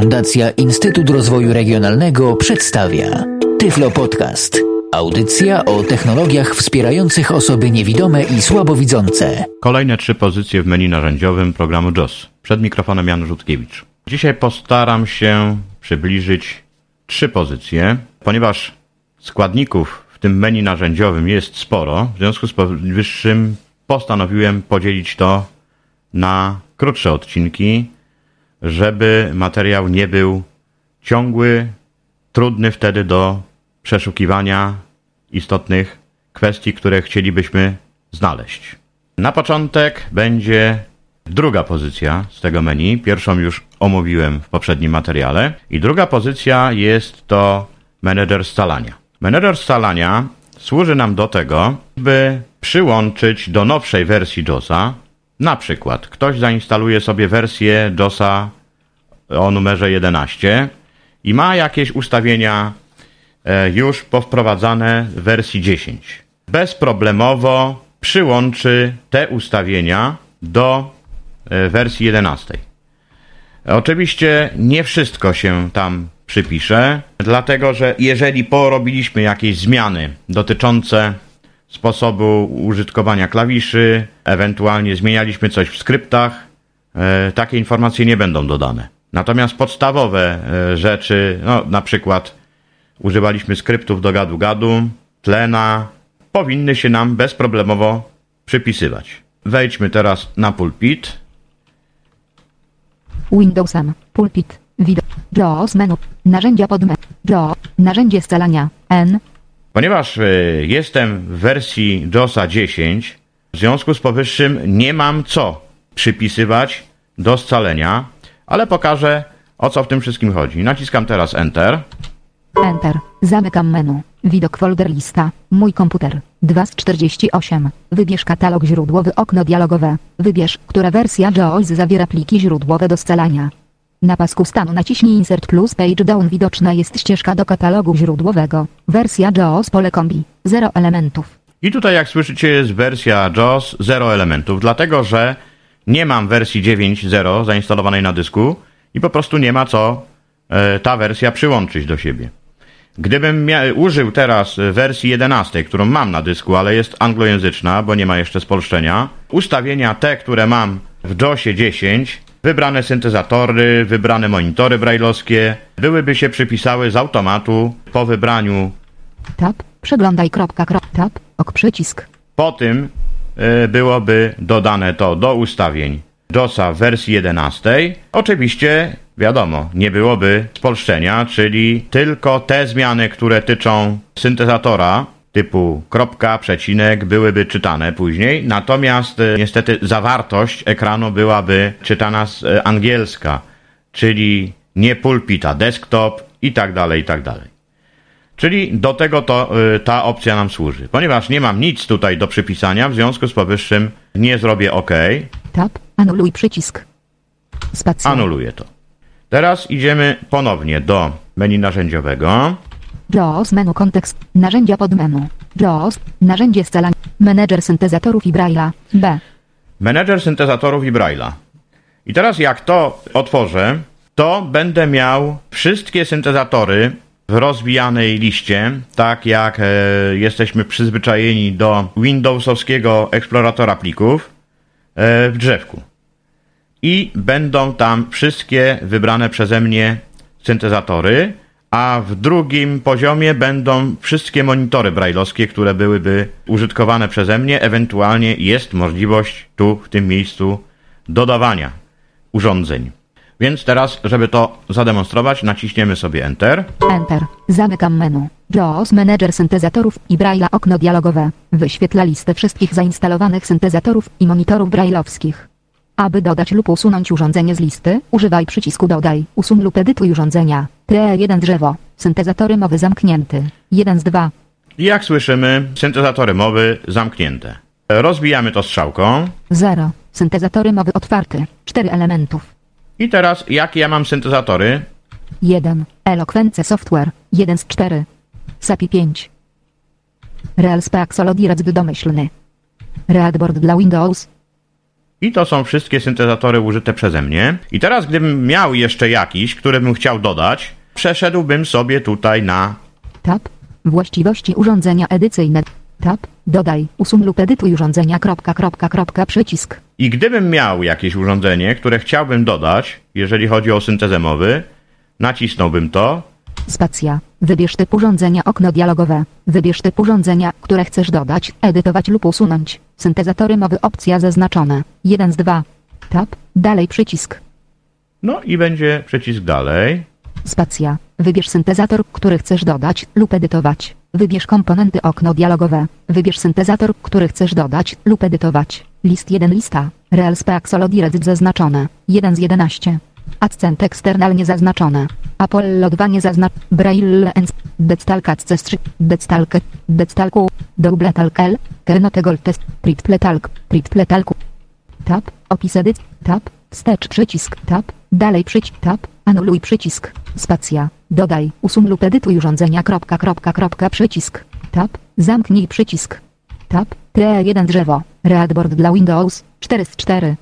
Fundacja Instytut Rozwoju Regionalnego przedstawia Tyflo Podcast. Audycja o technologiach wspierających osoby niewidome i słabowidzące. Kolejne trzy pozycje w menu narzędziowym programu JOS. Przed mikrofonem Jan Rzutkiewicz. Dzisiaj postaram się przybliżyć trzy pozycje, ponieważ składników w tym menu narzędziowym jest sporo. W związku z powyższym postanowiłem podzielić to na krótsze odcinki, żeby materiał nie był ciągły, trudny wtedy do przeszukiwania istotnych kwestii, które chcielibyśmy znaleźć. Na początek będzie druga pozycja z tego menu. Pierwszą już omówiłem w poprzednim materiale. I druga pozycja jest to menedżer scalania. Menedżer scalania służy nam do tego, by przyłączyć do nowszej wersji JOSa na przykład ktoś zainstaluje sobie wersję JOSa o numerze 11 i ma jakieś ustawienia e, już powprowadzane w wersji 10. Bezproblemowo przyłączy te ustawienia do e, wersji 11. Oczywiście nie wszystko się tam przypisze, dlatego że jeżeli porobiliśmy jakieś zmiany dotyczące sposobu użytkowania klawiszy, ewentualnie zmienialiśmy coś w skryptach, e, takie informacje nie będą dodane. Natomiast podstawowe e, rzeczy, no na przykład używaliśmy skryptów do gadu-gadu, tlena, powinny się nam bezproblemowo przypisywać. Wejdźmy teraz na pulpit. Windowsem, pulpit, widok, JAWS menu, narzędzia pod menu, JAWS, narzędzie scalania, N, Ponieważ e, jestem w wersji JOSa 10, w związku z powyższym nie mam co przypisywać do scalenia, ale pokażę o co w tym wszystkim chodzi. Naciskam teraz Enter. Enter, zamykam menu, widok folder lista, mój komputer, 2 z 48, wybierz katalog źródłowy okno dialogowe, wybierz, która wersja JAWS zawiera pliki źródłowe do scalania. Na pasku stanu naciśnij Insert plus Page Down widoczna jest ścieżka do katalogu źródłowego. Wersja JAWS pole kombi. 0 elementów. I tutaj jak słyszycie jest wersja JOS 0 elementów, dlatego że nie mam wersji 9.0 zainstalowanej na dysku i po prostu nie ma co e, ta wersja przyłączyć do siebie. Gdybym użył teraz wersji 11, którą mam na dysku, ale jest anglojęzyczna, bo nie ma jeszcze spolszczenia, ustawienia te, które mam w JOSie 10, wybrane syntezatory, wybrane monitory brajlowskie, byłyby się przypisały z automatu po wybraniu Tab, przeglądaj kropka krop, tab, ok przycisk. Po tym y, byłoby dodane to do ustawień JOSa w wersji 11. Oczywiście, wiadomo, nie byłoby spolszczenia, czyli tylko te zmiany, które tyczą syntezatora typu kropka, przecinek byłyby czytane później, natomiast y, niestety zawartość ekranu byłaby czytana z y, angielska, czyli nie pulpit, a desktop i tak dalej, i tak dalej. Czyli do tego to y, ta opcja nam służy. Ponieważ nie mam nic tutaj do przypisania, w związku z powyższym nie zrobię OK, Tab, anuluj przycisk. Spacja. anuluję to. Teraz idziemy ponownie do menu narzędziowego. JAWS menu kontekst, narzędzia pod menu. JAWS, narzędzie scalania, menedżer syntezatorów i B. Menedżer syntezatorów i. I teraz jak to otworzę, to będę miał wszystkie syntezatory w rozwijanej liście, tak jak e, jesteśmy przyzwyczajeni do Windowsowskiego eksploratora plików e, w drzewku. I będą tam wszystkie wybrane przeze mnie syntezatory, a w drugim poziomie będą wszystkie monitory brajlowskie, które byłyby użytkowane przeze mnie. Ewentualnie jest możliwość tu, w tym miejscu, dodawania urządzeń. Więc teraz, żeby to zademonstrować, naciśniemy sobie Enter. Enter. Zamykam menu. JAWS Manager syntezatorów i Braille'a okno dialogowe. Wyświetla listę wszystkich zainstalowanych syntezatorów i monitorów brailleowskich. Aby dodać lub usunąć urządzenie z listy, używaj przycisku Dodaj, usuń lub edytuj urządzenia. TE1 drzewo. Syntezatory mowy zamknięty. 1 z 2. I jak słyszymy, syntezatory mowy zamknięte. Rozbijamy to strzałką. 0. Syntezatory mowy otwarty. 4 elementów. I teraz, jakie ja mam syntezatory? 1. Eloquence Software. 1 z 4. SAPI 5. Real Spaxolodirac domyślny. Readboard dla Windows. I to są wszystkie syntezatory użyte przeze mnie. I teraz, gdybym miał jeszcze jakiś, który bym chciał dodać, przeszedłbym sobie tutaj na Tab. Właściwości urządzenia edycyjne. Tab. Dodaj. Usuń lub edytuj urządzenia. Kropka, kropka, kropka, przycisk. I gdybym miał jakieś urządzenie, które chciałbym dodać, jeżeli chodzi o syntezę mowy, nacisnąłbym to Spacja. Wybierz typ urządzenia. Okno dialogowe. Wybierz typ urządzenia, które chcesz dodać, edytować lub usunąć. Syntezatory mowy opcja zaznaczone. 1 z 2. Tab. Dalej przycisk. No i będzie przycisk dalej. Spacja. Wybierz syntezator, który chcesz dodać lub edytować. Wybierz komponenty okno dialogowe. Wybierz syntezator, który chcesz dodać lub edytować. List 1 lista. Real Spaxolodired zaznaczone. 1 z 11. Accent eksternalnie zaznaczone. Apollo 2 nie zaznacz. Braille ens. Dectalk C3. Dectalk. Dectalku. Doubletalk L. Kernotegol test. Tripletalk. Tripletalku. Tab. Opis edycji. Tab. Wstecz przycisk. Tab. Dalej przycisk. Tab. Anuluj przycisk. Spacja. Dodaj. Usuń lub edytuj urządzenia. Kropka, kropka, kropka, przycisk. Tab. Zamknij przycisk. Tab. TE1 drzewo. Readboard dla Windows. 4 z 4.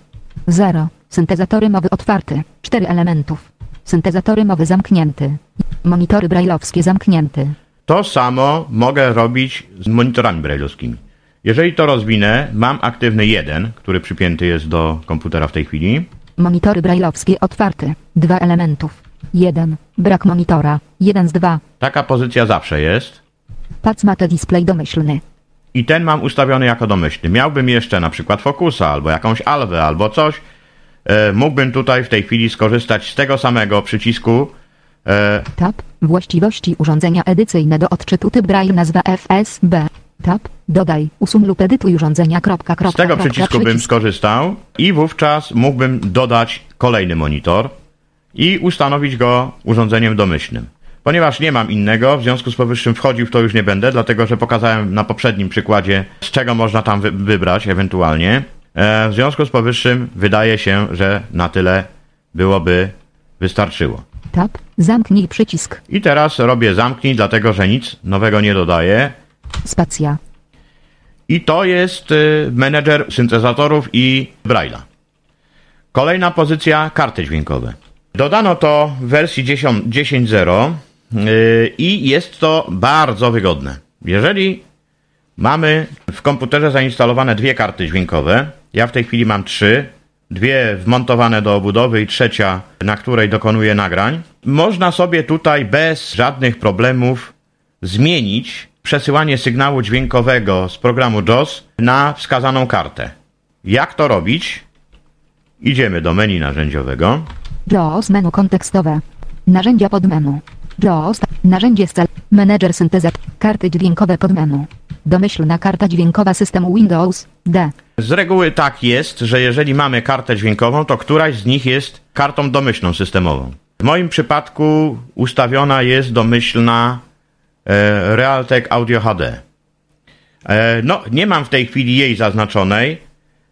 0. Syntezatory mowy otwarty. 4 elementów. Syntezatory mowy zamknięty. Monitory brajlowskie zamknięty. To samo mogę robić z monitorami brailleowskimi. Jeżeli to rozwinę, mam aktywny jeden, który przypięty jest do komputera w tej chwili. Monitory brajlowskie otwarty. 2 elementów. 1. Brak monitora. 1 z 2. Taka pozycja zawsze jest. Pacmate display domyślny. I ten mam ustawiony jako domyślny. Miałbym jeszcze na przykład Focusa, albo jakąś Alwę, albo coś. E, mógłbym tutaj w tej chwili skorzystać z tego samego przycisku. E, Tab. Właściwości urządzenia edycyjne do odczytu typ Braille nazwa FSB. Tab. Dodaj. Usuń lub edytuj urządzenia. Kropka, kropka, z tego kropka, przycisku bym przycisk. skorzystał i wówczas mógłbym dodać kolejny monitor i ustanowić go urządzeniem domyślnym. Ponieważ nie mam innego, w związku z powyższym wchodził w to już nie będę, dlatego że pokazałem na poprzednim przykładzie, z czego można tam wy- wybrać ewentualnie. E, w związku z powyższym wydaje się, że na tyle byłoby wystarczyło. Tab. Zamknij przycisk. I teraz robię zamknij, dlatego że nic nowego nie dodaję. Spacja. I to jest y, menedżer syntezatorów i Braille'a. Kolejna pozycja karty dźwiękowe. Dodano to w wersji 10 10.0 y, i jest to bardzo wygodne. Jeżeli mamy w komputerze zainstalowane dwie karty dźwiękowe, ja w tej chwili mam trzy, dwie wmontowane do obudowy i trzecia, na której dokonuję nagrań, można sobie tutaj bez żadnych problemów zmienić przesyłanie sygnału dźwiękowego z programu JAWS na wskazaną kartę. Jak to robić? Idziemy do menu narzędziowego. JAWS menu kontekstowe. Narzędzia podmenu. JAWS. Narzędzie cel. Menedżer syntezat. Karty dźwiękowe podmenu. Domyślna karta dźwiękowa systemu Windows. D. Z reguły tak jest, że jeżeli mamy kartę dźwiękową, to któraś z nich jest kartą domyślną systemową. W moim przypadku ustawiona jest domyślna e, Realtek Audio HD. E, no, nie mam w tej chwili jej zaznaczonej,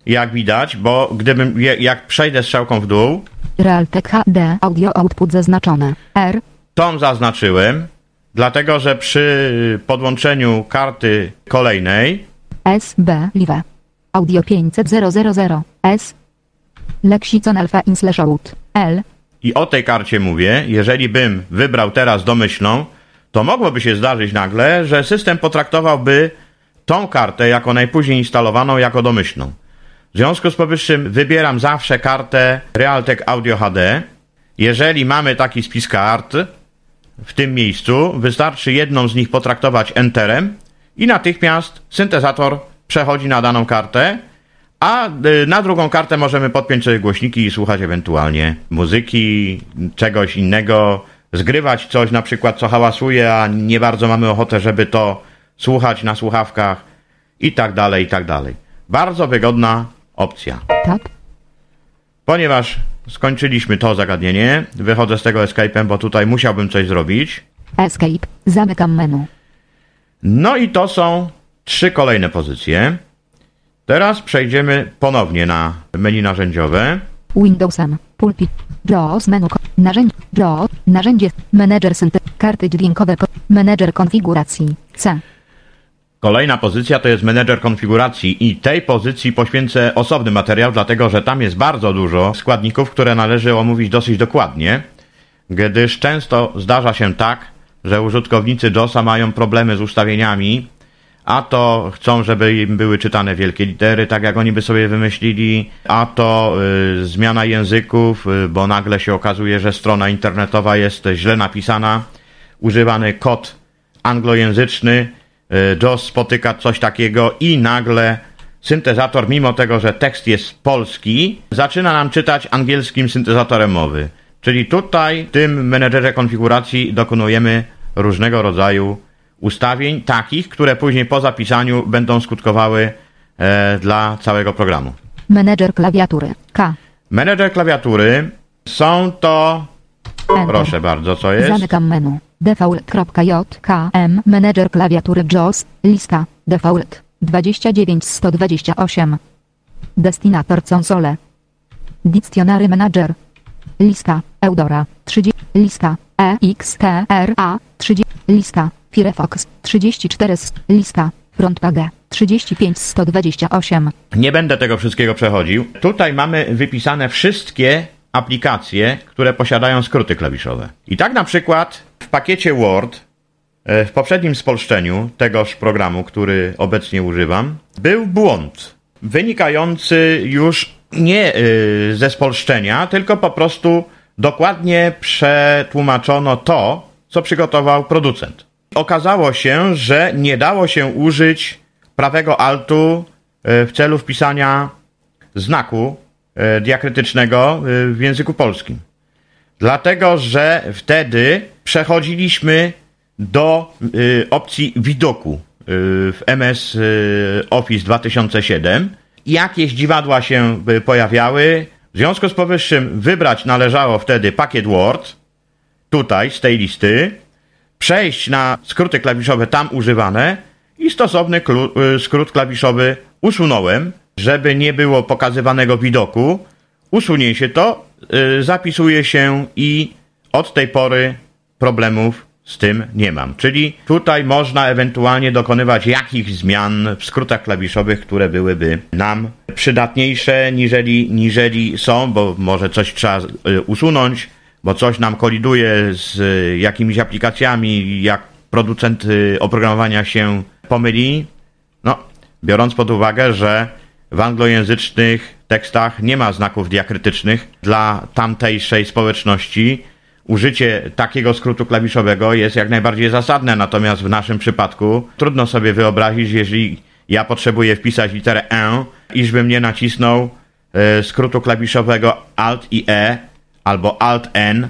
jak widać, bo gdybym, jak przejdę strzałką w dół, Realtek HD. Audio output zaznaczone. R. Tą zaznaczyłem, dlatego że przy podłączeniu karty kolejnej S. B. Live. Audio 500 S. Lexicon Alpha in slash out. L. i o tej karcie mówię, jeżeli bym wybrał teraz domyślną, to mogłoby się zdarzyć nagle, że system potraktowałby tą kartę jako najpóźniej instalowaną jako domyślną. W związku z powyższym wybieram zawsze kartę Realtek Audio HD. Jeżeli mamy taki spis kart w tym miejscu, wystarczy jedną z nich potraktować Enterem i natychmiast syntezator przechodzi na daną kartę, a y, na drugą kartę możemy podpiąć sobie głośniki i słuchać ewentualnie muzyki, czegoś innego, zgrywać coś na przykład, co hałasuje, a nie bardzo mamy ochotę, żeby to słuchać na słuchawkach i tak dalej, i tak dalej. Bardzo wygodna opcja. Tab. Ponieważ skończyliśmy to zagadnienie, wychodzę z tego escape'em, bo tutaj musiałbym coś zrobić. Escape. Zamykam menu. No i to są trzy kolejne pozycje. Teraz przejdziemy ponownie na menu narzędziowe. Windowsem. Pulpit. JAWS menu. Narzędzie. JAWS. Narzędzie. Menedżer synte. Karty dźwiękowe. ko- Menedżer konfiguracji. C. Kolejna pozycja to jest menedżer konfiguracji i tej pozycji poświęcę osobny materiał, dlatego że tam jest bardzo dużo składników, które należy omówić dosyć dokładnie, gdyż często zdarza się tak, że użytkownicy JOSa mają problemy z ustawieniami, a to chcą, żeby im były czytane wielkie litery, tak jak oni by sobie wymyślili, a to y, zmiana języków, y, bo nagle się okazuje, że strona internetowa jest źle napisana, używany kod anglojęzyczny, y, spotyka coś takiego i nagle syntezator, mimo tego, że tekst jest polski, zaczyna nam czytać angielskim syntezatorem mowy. Czyli tutaj w tym menedżerze konfiguracji dokonujemy różnego rodzaju ustawień takich, które później po zapisaniu będą skutkowały e, dla całego programu. Menedżer klawiatury. K. Menedżer klawiatury są to. Enter. Proszę bardzo, co jest? Zamykam menu. Default.jkm Menedżer klawiatury JOS. Lista. Default. 29 z 128. Destinator console. Dictionary Manager. Lista. Eudora. 30. Lista. EXTRA. 30. Lista. Firefox. 34 z. Lista. Frontpage. 35 z 128. Nie będę tego wszystkiego przechodził. Tutaj mamy wypisane wszystkie aplikacje, które posiadają skróty klawiszowe. I tak na przykład w pakiecie Word, e, w poprzednim spolszczeniu tegoż programu, który obecnie używam, był błąd wynikający już nie y, ze spolszczenia, tylko po prostu dokładnie przetłumaczono to, co przygotował producent. Okazało się, że nie dało się użyć prawego altu y, w celu wpisania znaku y, diakrytycznego y, w języku polskim. Dlatego, że wtedy przechodziliśmy do opcji widoku w MS Office 2007. Jakieś dziwadła się pojawiały. W związku z powyższym wybrać należało wtedy pakiet Word, tutaj z tej listy, przejść na skróty klawiszowe tam używane i stosowny y, skrót klawiszowy usunąłem, żeby nie było pokazywanego widoku. Usunie się to, y, zapisuje się i od tej pory problemów z tym nie mam. Czyli tutaj można ewentualnie dokonywać jakichś zmian w skrótach klawiszowych, które byłyby nam przydatniejsze niżeli, niżeli są, bo może coś trzeba y, usunąć, bo coś nam koliduje z y, jakimiś aplikacjami, jak producent y, oprogramowania się pomyli. No, biorąc pod uwagę, że w anglojęzycznych tekstach nie ma znaków diakrytycznych dla tamtejszej społeczności, użycie takiego skrótu klawiszowego jest jak najbardziej zasadne, natomiast w naszym przypadku trudno sobie wyobrazić, jeżeli ja potrzebuję wpisać literę E, iżbym nie nacisnął e, skrótu klawiszowego Alt i E albo Alt N.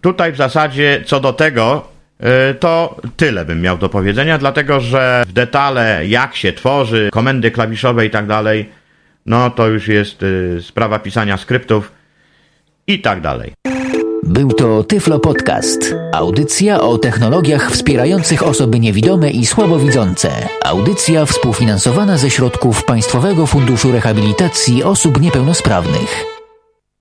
Tutaj w zasadzie co do tego, e, to tyle bym miał do powiedzenia, dlatego że w detale jak się tworzy, komendy klawiszowe i tak dalej, no to już jest e, sprawa pisania skryptów i tak dalej. Był to Tyflo Podcast. Audycja o technologiach wspierających osoby niewidome i słabowidzące. Audycja współfinansowana ze środków Państwowego Funduszu Rehabilitacji Osób Niepełnosprawnych.